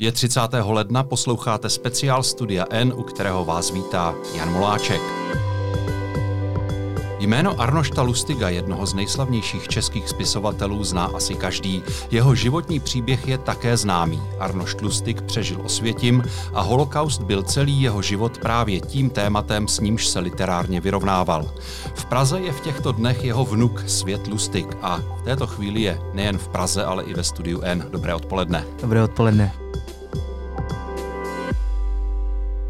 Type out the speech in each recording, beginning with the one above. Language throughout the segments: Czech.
Je 30. ledna, posloucháte speciál Studia N, u kterého vás vítá Jan Moláček. Jméno Arnošta Lustiga, jednoho z nejslavnějších českých spisovatelů, zná asi každý. Jeho životní příběh je také známý. Arnošt Lustig přežil osvětím a holokaust byl celý jeho život právě tím tématem, s nímž se literárně vyrovnával. V Praze je v těchto dnech jeho vnuk Svět Lustig a v této chvíli je nejen v Praze, ale i ve studiu N. Dobré odpoledne. Dobré odpoledne.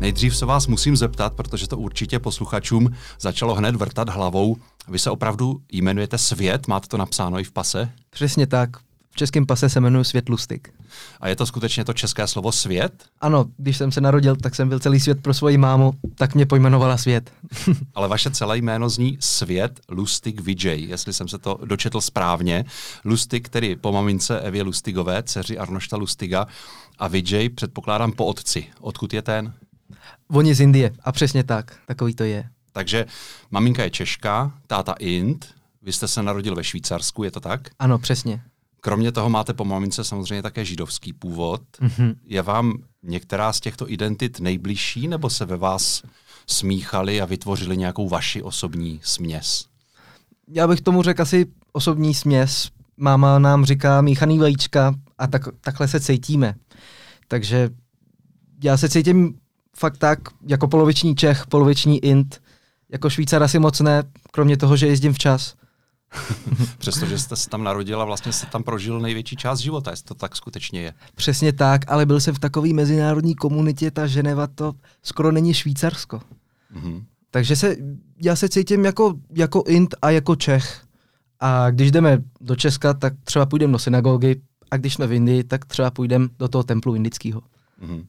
Nejdřív se vás musím zeptat, protože to určitě posluchačům začalo hned vrtat hlavou. Vy se opravdu jmenujete Svět, máte to napsáno i v pase? Přesně tak. V českém pase se jmenuji Svět Lustig. A je to skutečně to české slovo svět? Ano, když jsem se narodil, tak jsem byl celý svět pro svoji mámu, tak mě pojmenovala Svět. Ale vaše celé jméno zní Svět Lustig Vijay, jestli jsem se to dočetl správně. Lustig, tedy po mamince Evě Lustigové, dceři Arnošta Lustiga, a Vijay předpokládám po otci. Odkud je ten? Oni z Indie a přesně tak, takový to je. Takže maminka je Češka, táta Ind, vy jste se narodil ve Švýcarsku, je to tak? Ano, přesně. Kromě toho máte po mamince samozřejmě také židovský původ. Mm-hmm. Je vám některá z těchto identit nejbližší, nebo se ve vás smíchali a vytvořili nějakou vaši osobní směs? Já bych tomu řekl asi osobní směs. Máma nám říká míchaný vajíčka a tak, takhle se cítíme. Takže já se cítím fakt tak, jako poloviční Čech, poloviční Int, jako Švýcar asi moc ne, kromě toho, že jezdím včas. Přestože jste se tam narodil a vlastně jste tam prožil největší část života, jestli to tak skutečně je. Přesně tak, ale byl jsem v takové mezinárodní komunitě, ta Ženeva to skoro není Švýcarsko. Mm-hmm. Takže se, já se cítím jako, jako Int a jako Čech. A když jdeme do Česka, tak třeba půjdeme do synagogy, a když jsme v Indii, tak třeba půjdeme do toho templu indického. Mm-hmm.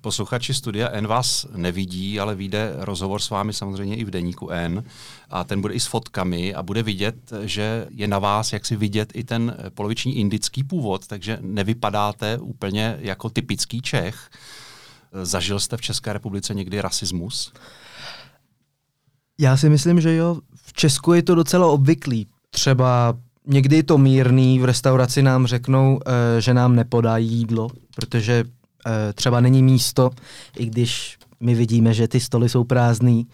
Posluchači Studia N vás nevidí, ale vyjde rozhovor s vámi samozřejmě i v deníku N a ten bude i s fotkami a bude vidět, že je na vás, jak si vidět i ten poloviční indický původ, takže nevypadáte úplně jako typický Čech. Zažil jste v České republice někdy rasismus? Já si myslím, že jo. V Česku je to docela obvyklý. Třeba někdy je to mírný, v restauraci nám řeknou, eh, že nám nepodají jídlo, protože třeba není místo, i když my vidíme, že ty stoly jsou prázdný.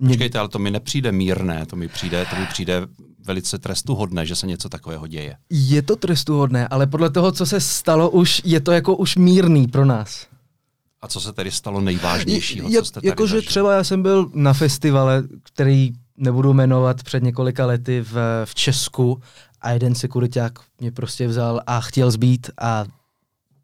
Uh, Počkejte, ale to mi nepřijde mírné, to mi přijde, to mi přijde velice trestuhodné, že se něco takového děje. Je to trestuhodné, ale podle toho, co se stalo, už je to jako už mírný pro nás. A co se tedy stalo nejvážnějšího, je, co jste tady Jakože třeba já jsem byl na festivale, který nebudu jmenovat před několika lety v, v Česku a jeden sekuriták mě prostě vzal a chtěl zbít a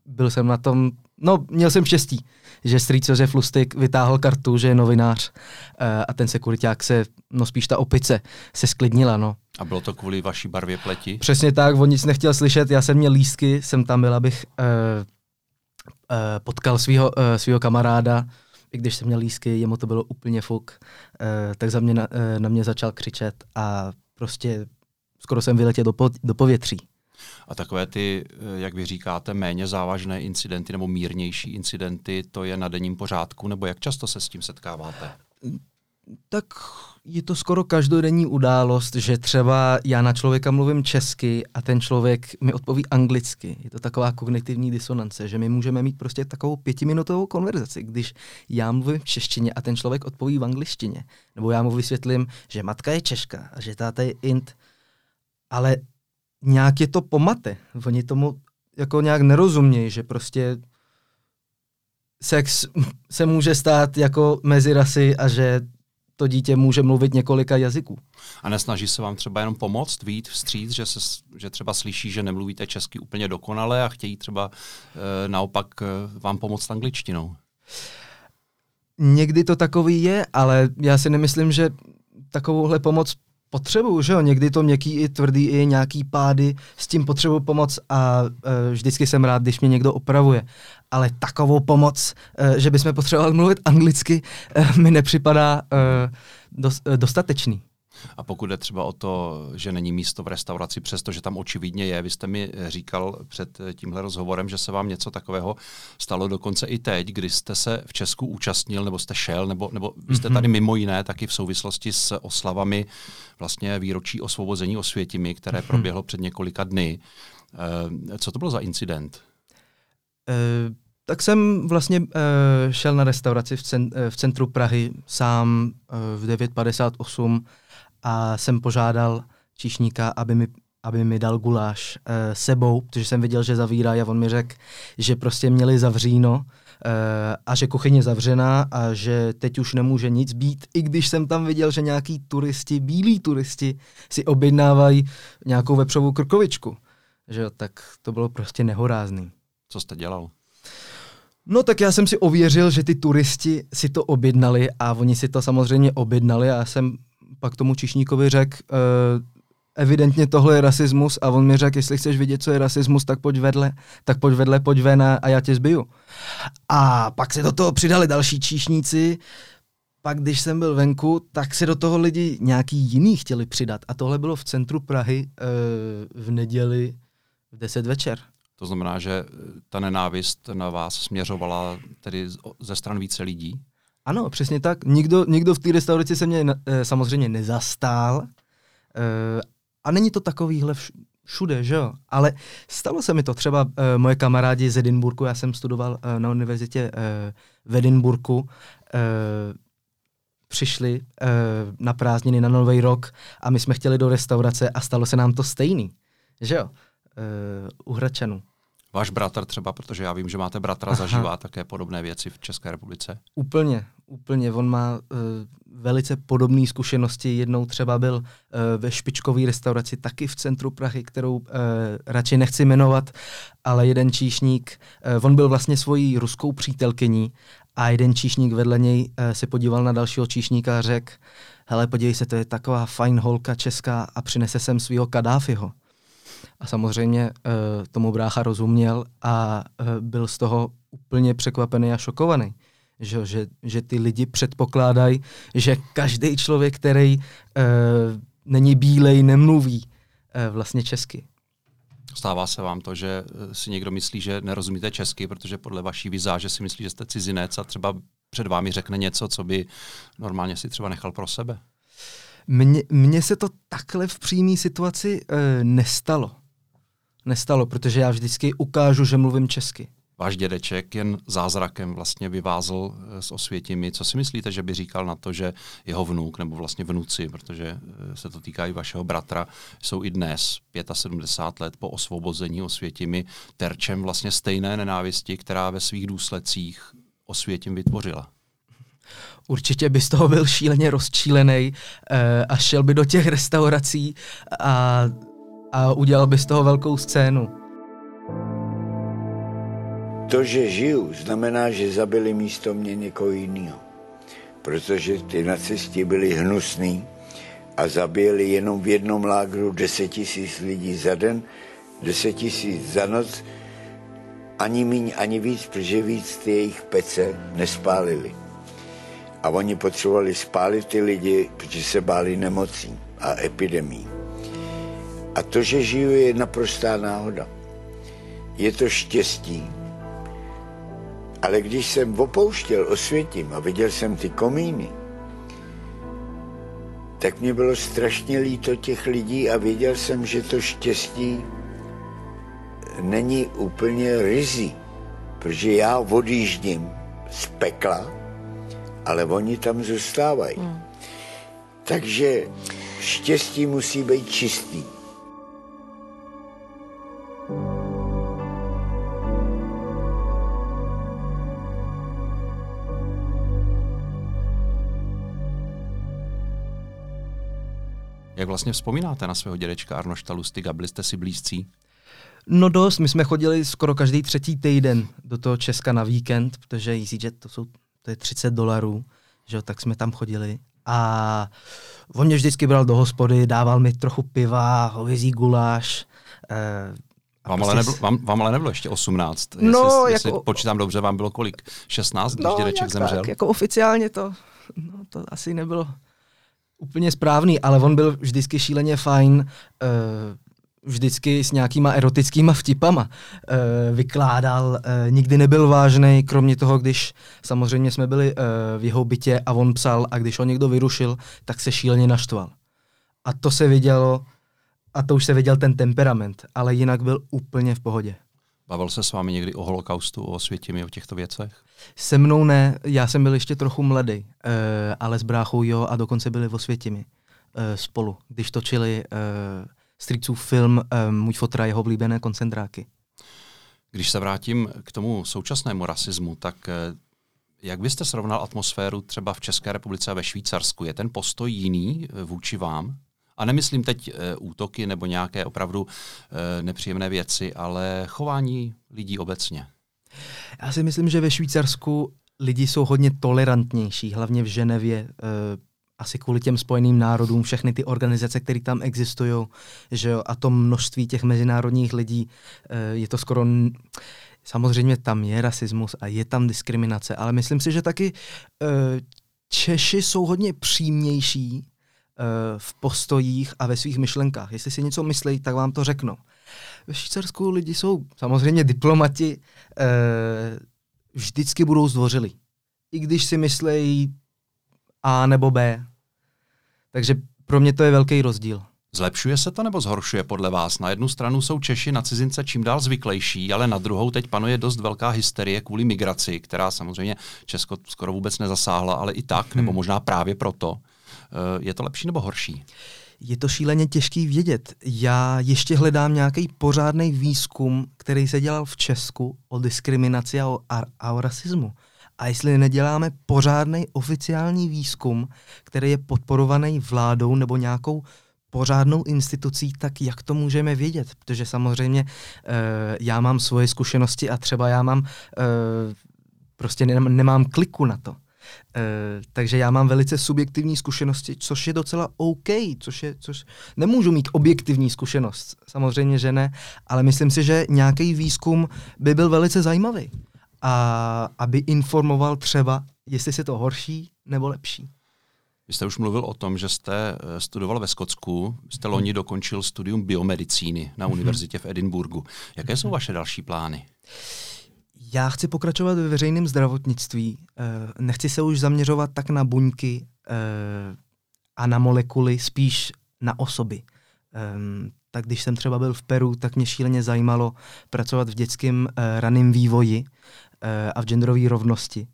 byl jsem na tom, no měl jsem štěstí, že strýc Josef Lustig vytáhl kartu, že je novinář uh, a ten sekuriták se, no spíš ta opice, se sklidnila, no. A bylo to kvůli vaší barvě pleti? Přesně tak, on nic nechtěl slyšet, já jsem měl lístky, jsem tam byl, abych uh, uh, potkal svého uh, svýho kamaráda, i když jsem měl lístky, jemu to bylo úplně fuk, uh, tak za mě na, uh, na mě začal křičet a prostě skoro jsem vyletěl do, po, do povětří. A takové ty, eh, jak vy říkáte, méně závažné incidenty nebo mírnější incidenty, to je na denním pořádku, nebo jak často se s tím setkáváte? Tak je to skoro každodenní událost, že třeba já na člověka mluvím česky a ten člověk mi odpoví anglicky. Je to taková kognitivní disonance, že my můžeme mít prostě takovou pětiminutovou konverzaci, když já mluvím v češtině a ten člověk odpoví v angličtině. Nebo já mu vysvětlím, že matka je Češka a že táta je Int. Ale nějak je to pomate. Oni tomu jako nějak nerozumějí, že prostě sex se může stát jako mezi rasy a že to dítě může mluvit několika jazyků. A nesnaží se vám třeba jenom pomoct, vít vstříc, že, se, že třeba slyší, že nemluvíte česky úplně dokonale a chtějí třeba e, naopak e, vám pomoct angličtinou? Někdy to takový je, ale já si nemyslím, že takovouhle pomoc potřebuju, že jo, někdy to měkký i tvrdý, i nějaký pády, s tím potřebuju pomoc a e, vždycky jsem rád, když mě někdo opravuje. Ale takovou pomoc, e, že bychom potřebovali mluvit anglicky, e, mi nepřipadá e, dost, e, dostatečný. A pokud je třeba o to, že není místo v restauraci, přestože tam očividně je, vy jste mi říkal před tímhle rozhovorem, že se vám něco takového stalo dokonce i teď, kdy jste se v Česku účastnil, nebo jste šel, nebo, nebo jste mhm. tady mimo jiné taky v souvislosti s oslavami vlastně výročí osvobození Osvětimi, které mhm. proběhlo před několika dny. Eh, co to bylo za incident? Uh, tak jsem vlastně uh, šel na restauraci v, cen, uh, v centru Prahy sám v 9.58 a jsem požádal číšníka, aby mi, aby mi dal guláš uh, sebou, protože jsem viděl, že zavírají a on mi řekl, že prostě měli zavříno uh, a že kuchyně je zavřená a že teď už nemůže nic být, i když jsem tam viděl, že nějaký turisti, bílí turisti si objednávají nějakou vepřovou krkovičku. Že tak to bylo prostě nehorázný. Co jste dělal? No tak já jsem si ověřil, že ty turisti si to objednali a oni si to samozřejmě objednali a já jsem pak tomu čišníkovi řekl, uh, evidentně tohle je rasismus a on mi řekl, jestli chceš vidět, co je rasismus, tak pojď vedle, tak pojď vedle, pojď ven a, a já tě zbiju. A pak se do toho přidali další číšníci, pak když jsem byl venku, tak se do toho lidi nějaký jiný chtěli přidat a tohle bylo v centru Prahy uh, v neděli v 10 večer. To znamená, že ta nenávist na vás směřovala tedy ze stran více lidí? Ano, přesně tak. Nikdo, nikdo v té restauraci se mě e, samozřejmě nezastál. E, a není to takovýhle všude, že jo? Ale stalo se mi to. Třeba e, moje kamarádi z Edinburgu, já jsem studoval e, na univerzitě e, v Edinburgu, e, přišli e, na prázdniny na Nový rok a my jsme chtěli do restaurace a stalo se nám to stejný, že jo? E, u Hračanů. Váš bratr třeba, protože já vím, že máte bratra, Aha. zažívá také podobné věci v České republice. Úplně, úplně. On má uh, velice podobné zkušenosti. Jednou třeba byl uh, ve špičkové restauraci taky v centru Prahy, kterou uh, radši nechci jmenovat, ale jeden číšník, uh, on byl vlastně svojí ruskou přítelkyní a jeden číšník vedle něj uh, se podíval na dalšího číšníka a řekl, hele, podívej se, to je taková fajn holka česká a přinese sem svého Kadáfiho. A samozřejmě uh, tomu brácha rozuměl a uh, byl z toho úplně překvapený a šokovaný. Že, že, že ty lidi předpokládají, že každý člověk, který uh, není bílej, nemluví vlastně česky. Stává se vám to, že si někdo myslí, že nerozumíte česky, protože podle vaší vizáže si myslí, že jste cizinec a třeba před vámi řekne něco, co by normálně si třeba nechal pro sebe? Mně, mně se to takhle v přímé situaci e, nestalo nestalo, protože já vždycky ukážu, že mluvím česky. Váš dědeček jen zázrakem vlastně vyvázl eh, s Osvětimi. Co si myslíte, že by říkal na to, že jeho vnuk, nebo vlastně vnuci, protože eh, se to týká i vašeho bratra, jsou i dnes, 75 let po osvobození Osvětimi, terčem vlastně stejné nenávisti, která ve svých důsledcích Osvětim vytvořila? Určitě by z toho byl šíleně rozčílený eh, a šel by do těch restaurací a a udělal by z toho velkou scénu. To, že žiju, znamená, že zabili místo mě někoho jiného. Protože ty nacisti byli hnusní a zabili jenom v jednom lágru 10 tisíc lidí za den, 10 tisíc za noc, ani míň, ani víc, protože víc ty jejich pece nespálili. A oni potřebovali spálit ty lidi, protože se báli nemocí a epidemí. A to, že žiju, je naprostá náhoda. Je to štěstí. Ale když jsem opouštěl Osvětím a viděl jsem ty komíny, tak mě bylo strašně líto těch lidí a věděl jsem, že to štěstí není úplně rizí, protože já odjíždím z pekla, ale oni tam zůstávají. Hmm. Takže štěstí musí být čistý. Jak vlastně vzpomínáte na svého dědečka Arnošta Lustiga? Byli jste si blízcí? No dost, my jsme chodili skoro každý třetí týden do toho Česka na víkend, protože EasyJet to, jsou, to je 30 dolarů, že tak jsme tam chodili. A on mě vždycky bral do hospody, dával mi trochu piva, hovězí guláš. Eh, vám, prostě ale nebylo, vám, vám ale nebylo ještě 18. No, jestli, jestli jako, počítám dobře, vám bylo kolik? 16, když no, dědeček zemřel? Tak, jako oficiálně to, no, to asi nebylo úplně správný, ale on byl vždycky šíleně fajn, uh, vždycky s nějakýma erotickýma vtipama uh, vykládal, uh, nikdy nebyl vážný, kromě toho, když samozřejmě jsme byli uh, v jeho bytě a on psal a když ho někdo vyrušil, tak se šíleně naštval. A to se vidělo, a to už se viděl ten temperament, ale jinak byl úplně v pohodě. Bavil se s vámi někdy o holokaustu, o Osvětimi, o těchto věcech? Se mnou ne, já jsem byl ještě trochu mladý, uh, ale s bráchou jo a dokonce byli v Osvětimi uh, spolu, když točili uh, Streetsův film uh, Můj fotra jeho oblíbené koncentráky. Když se vrátím k tomu současnému rasismu, tak jak byste srovnal atmosféru třeba v České republice a ve Švýcarsku? Je ten postoj jiný vůči vám? A nemyslím teď útoky nebo nějaké opravdu nepříjemné věci, ale chování lidí obecně. Já si myslím, že ve Švýcarsku lidi jsou hodně tolerantnější, hlavně v Ženevě. Asi kvůli těm spojeným národům, všechny ty organizace, které tam existují, že jo, a to množství těch mezinárodních lidí, e, je to skoro... Samozřejmě tam je rasismus a je tam diskriminace, ale myslím si, že taky e, Češi jsou hodně přímější Eh, v postojích a ve svých myšlenkách. Jestli si něco myslí, tak vám to řeknou. Ve Švýcarsku lidi jsou samozřejmě diplomati, eh, vždycky budou zdvořili. I když si myslí A nebo B. Takže pro mě to je velký rozdíl. Zlepšuje se to nebo zhoršuje podle vás? Na jednu stranu jsou Češi na cizince čím dál zvyklejší, ale na druhou teď panuje dost velká hysterie kvůli migraci, která samozřejmě Česko skoro vůbec nezasáhla, ale i tak, hmm. nebo možná právě proto. Eh, je to lepší nebo horší? Je to šíleně těžký vědět. Já ještě hledám nějaký pořádný výzkum, který se dělal v Česku o diskriminaci a o, a, a o rasismu. A jestli neděláme pořádný oficiální výzkum, který je podporovaný vládou nebo nějakou pořádnou institucí, tak jak to můžeme vědět? Protože samozřejmě e, já mám svoje zkušenosti a třeba já mám, e, prostě nemám, nemám kliku na to. Uh, takže já mám velice subjektivní zkušenosti, což je docela OK, což je, což nemůžu mít objektivní zkušenost, samozřejmě, že ne, ale myslím si, že nějaký výzkum by byl velice zajímavý a aby informoval třeba, jestli se to horší nebo lepší. Vy jste už mluvil o tom, že jste eh, studoval ve Skotsku, jste loni dokončil studium biomedicíny na mhm. univerzitě v Edinburgu. Jaké jsou vaše další plány? Já chci pokračovat ve veřejném zdravotnictví. Eh, nechci se už zaměřovat tak na buňky eh, a na molekuly, spíš na osoby. Ehm, tak když jsem třeba byl v Peru, tak mě šíleně zajímalo pracovat v dětském raném vývoji a v genderové rovnosti.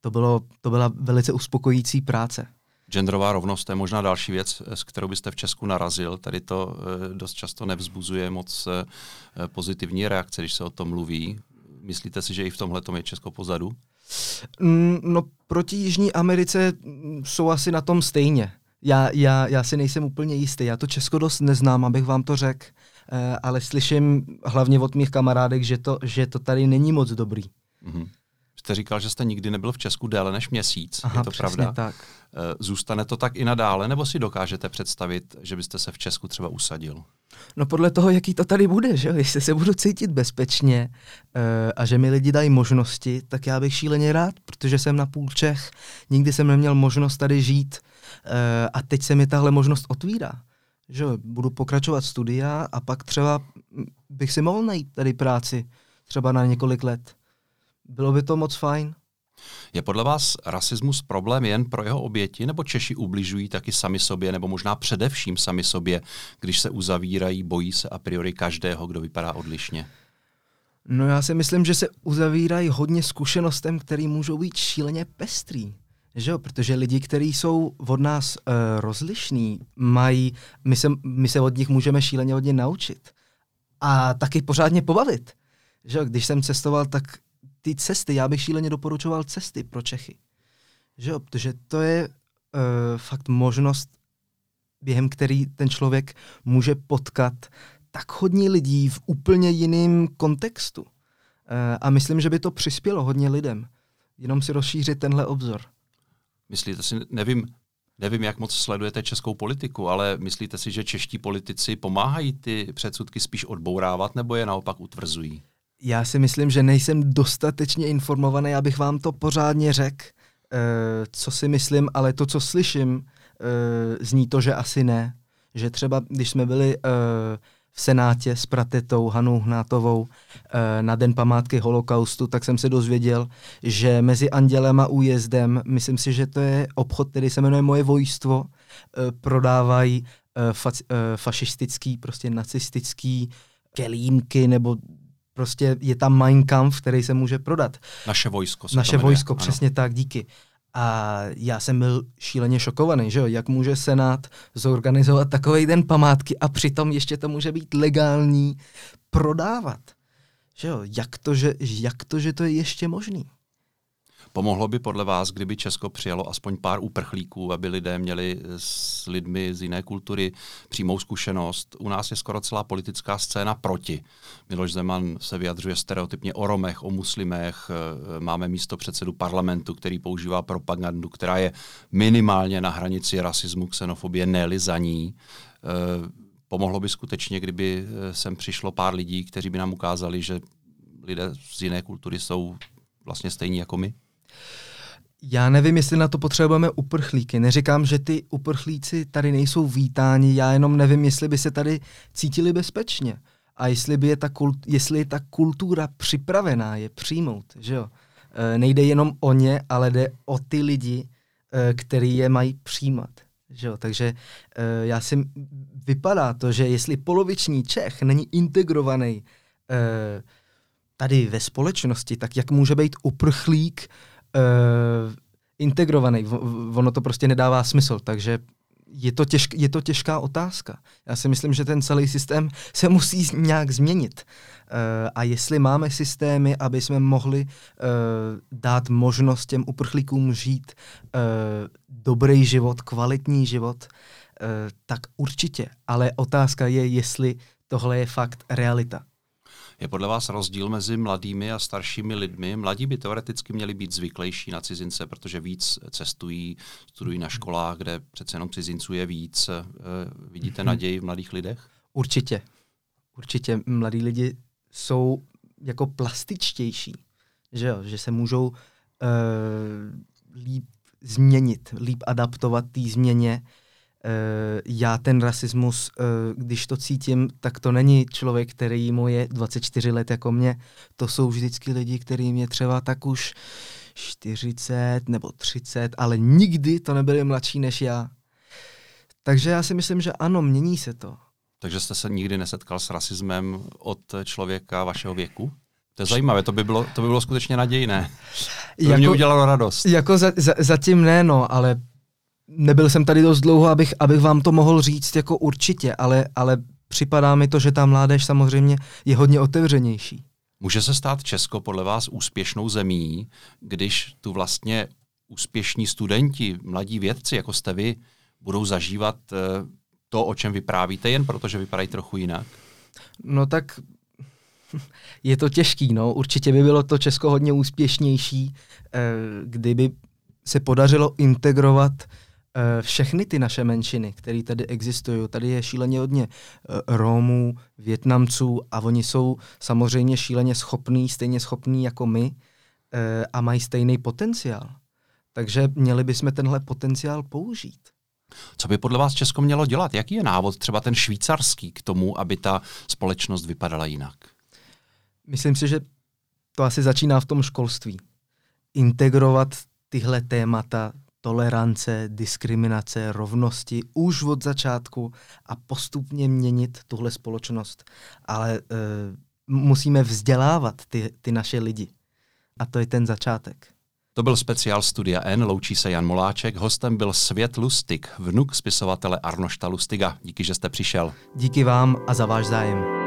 To, bylo, to byla velice uspokojící práce. Genderová rovnost to je možná další věc, s kterou byste v Česku narazil. Tady to eh, dost často nevzbuzuje moc eh, pozitivní reakce, když se o tom mluví. Myslíte si, že i v tomhle je Česko pozadu? Mm, no, proti Jižní Americe jsou asi na tom stejně. Já, já, já si nejsem úplně jistý. Já to Česko dost neznám, abych vám to řekl, eh, ale slyším hlavně od mých kamarádek, že to, že to tady není moc dobrý. Mm-hmm jste říkal, že jste nikdy nebyl v Česku déle než měsíc. Aha, je to pravda? tak. Eh, zůstane to tak i nadále, nebo si dokážete představit, že byste se v Česku třeba usadil? No podle toho, jaký to tady bude, že Jestli se budu cítit bezpečně uh, a že mi lidi dají možnosti, tak já bych šíleně rád, protože jsem na půl Čech, nikdy jsem neměl možnost tady žít uh, a teď se mi tahle možnost otvírá. Že budu pokračovat studia a pak třeba bych si mohl najít tady práci třeba na několik let. Bylo by to moc fajn. Je podle vás rasismus problém jen pro jeho oběti, nebo Češi ubližují taky sami sobě, nebo možná především sami sobě, když se uzavírají, bojí se a priori každého, kdo vypadá odlišně? No já si myslím, že se uzavírají hodně zkušenostem, které můžou být šíleně pestrý. Že jo? Protože lidi, kteří jsou od nás uh, rozlišní, mají, my se, my se od nich můžeme šíleně hodně naučit. A taky pořádně pobavit. Že jo? Když jsem cestoval, tak ty cesty, já bych šíleně doporučoval cesty pro Čechy. Že jo, protože to je uh, fakt možnost, během který ten člověk může potkat tak hodně lidí v úplně jiném kontextu. Uh, a myslím, že by to přispělo hodně lidem. Jenom si rozšířit tenhle obzor. Myslíte si, nevím, nevím, jak moc sledujete českou politiku, ale myslíte si, že čeští politici pomáhají ty předsudky spíš odbourávat nebo je naopak utvrzují? já si myslím, že nejsem dostatečně informovaný, abych vám to pořádně řekl, uh, co si myslím, ale to, co slyším, uh, zní to, že asi ne. Že třeba, když jsme byli uh, v Senátě s pratetou Hanou Hnátovou uh, na Den památky holokaustu, tak jsem se dozvěděl, že mezi Andělem a újezdem, myslím si, že to je obchod, který se jmenuje Moje vojstvo, uh, prodávají uh, fa- uh, fašistický, prostě nacistický kelímky nebo prostě je tam Mein Kampf, který se může prodat. Naše vojsko. Naše vojsko, ano. přesně tak, díky. A já jsem byl šíleně šokovaný, že jo, jak může Senát zorganizovat takový den památky a přitom ještě to může být legální prodávat. Že jo, jak to, že, jak to, že to je ještě možný? Pomohlo by podle vás, kdyby Česko přijalo aspoň pár uprchlíků, aby lidé měli s lidmi z jiné kultury přímou zkušenost? U nás je skoro celá politická scéna proti. Miloš Zeman se vyjadřuje stereotypně o Romech, o muslimech. Eh, máme místo předsedu parlamentu, který používá propagandu, která je minimálně na hranici rasismu, xenofobie, ne za ní. Eh, pomohlo by skutečně, kdyby eh, sem přišlo pár lidí, kteří by nám ukázali, že lidé z jiné kultury jsou vlastně stejní jako my? Já nevím, jestli na to potřebujeme uprchlíky. Neříkám, že ty uprchlíci tady nejsou vítáni, já jenom nevím, jestli by se tady cítili bezpečně. A jestli, by je ta, kult, jestli je ta kultura připravená je přijmout. Že jo? E, nejde jenom o ně, ale jde o ty lidi, e, který je mají přijímat. Že jo? Takže e, já si vypadá to, že jestli poloviční Čech není integrovaný e, tady ve společnosti, tak jak může být uprchlík integrovaný. Ono to prostě nedává smysl, takže je to, těžk, je to těžká otázka. Já si myslím, že ten celý systém se musí nějak změnit. Uh, a jestli máme systémy, aby jsme mohli uh, dát možnost těm uprchlíkům žít uh, dobrý život, kvalitní život, tak určitě. Ale otázka je, jestli tohle je fakt realita. Je podle vás rozdíl mezi mladými a staršími lidmi? Mladí by teoreticky měli být zvyklejší na cizince, protože víc cestují, studují na školách, kde přece jenom cizinců je víc. Eh, vidíte mhm. naději v mladých lidech? Určitě. Určitě mladí lidi jsou jako plastičtější, že, jo? že se můžou uh, líp změnit, líp adaptovat té změně uh, já ten rasismus, uh, když to cítím, tak to není člověk, který mu je 24 let jako mě. To jsou vždycky lidi, kterým je třeba tak už 40 nebo 30, ale nikdy to nebyli mladší než já. Takže já si myslím, že ano, mění se to. Takže jste se nikdy nesetkal s rasismem od člověka vašeho věku? To je zajímavé, to by bylo, to by bylo skutečně nadějné. To by jako, mě udělalo radost. Jako za, za, zatím ne, no, ale nebyl jsem tady dost dlouho, abych, abych vám to mohl říct jako určitě, ale, ale připadá mi to, že ta mládež samozřejmě je hodně otevřenější. Může se stát Česko podle vás úspěšnou zemí, když tu vlastně úspěšní studenti, mladí vědci, jako jste vy, budou zažívat eh, to, o čem vyprávíte, jen protože vypadají trochu jinak? No tak je to těžký, no. Určitě by bylo to Česko hodně úspěšnější, eh, kdyby se podařilo integrovat všechny ty naše menšiny, které tady existují, tady je šíleně hodně uh, Rómů, Větnamců a oni jsou samozřejmě šíleně schopní, stejně schopní jako my uh, a mají stejný potenciál. Takže měli bychom tenhle potenciál použít. Co by podle vás Česko mělo dělat? Jaký je návod třeba ten švýcarský k tomu, aby ta společnost vypadala jinak? Myslím si, že to asi začíná v tom školství. Integrovat tyhle témata tolerance, diskriminace, rovnosti už od začátku a postupně měnit tuhle společnost. Ale uh, musíme vzdělávat ty, ty naše lidi. A to je ten začátek. To byl speciál Studia N, loučí se Jan Moláček, hostem byl Svět Lustig, vnuk spisovatele Arnošta Lustiga. Díky, že jste přišel. Díky vám a za váš zájem.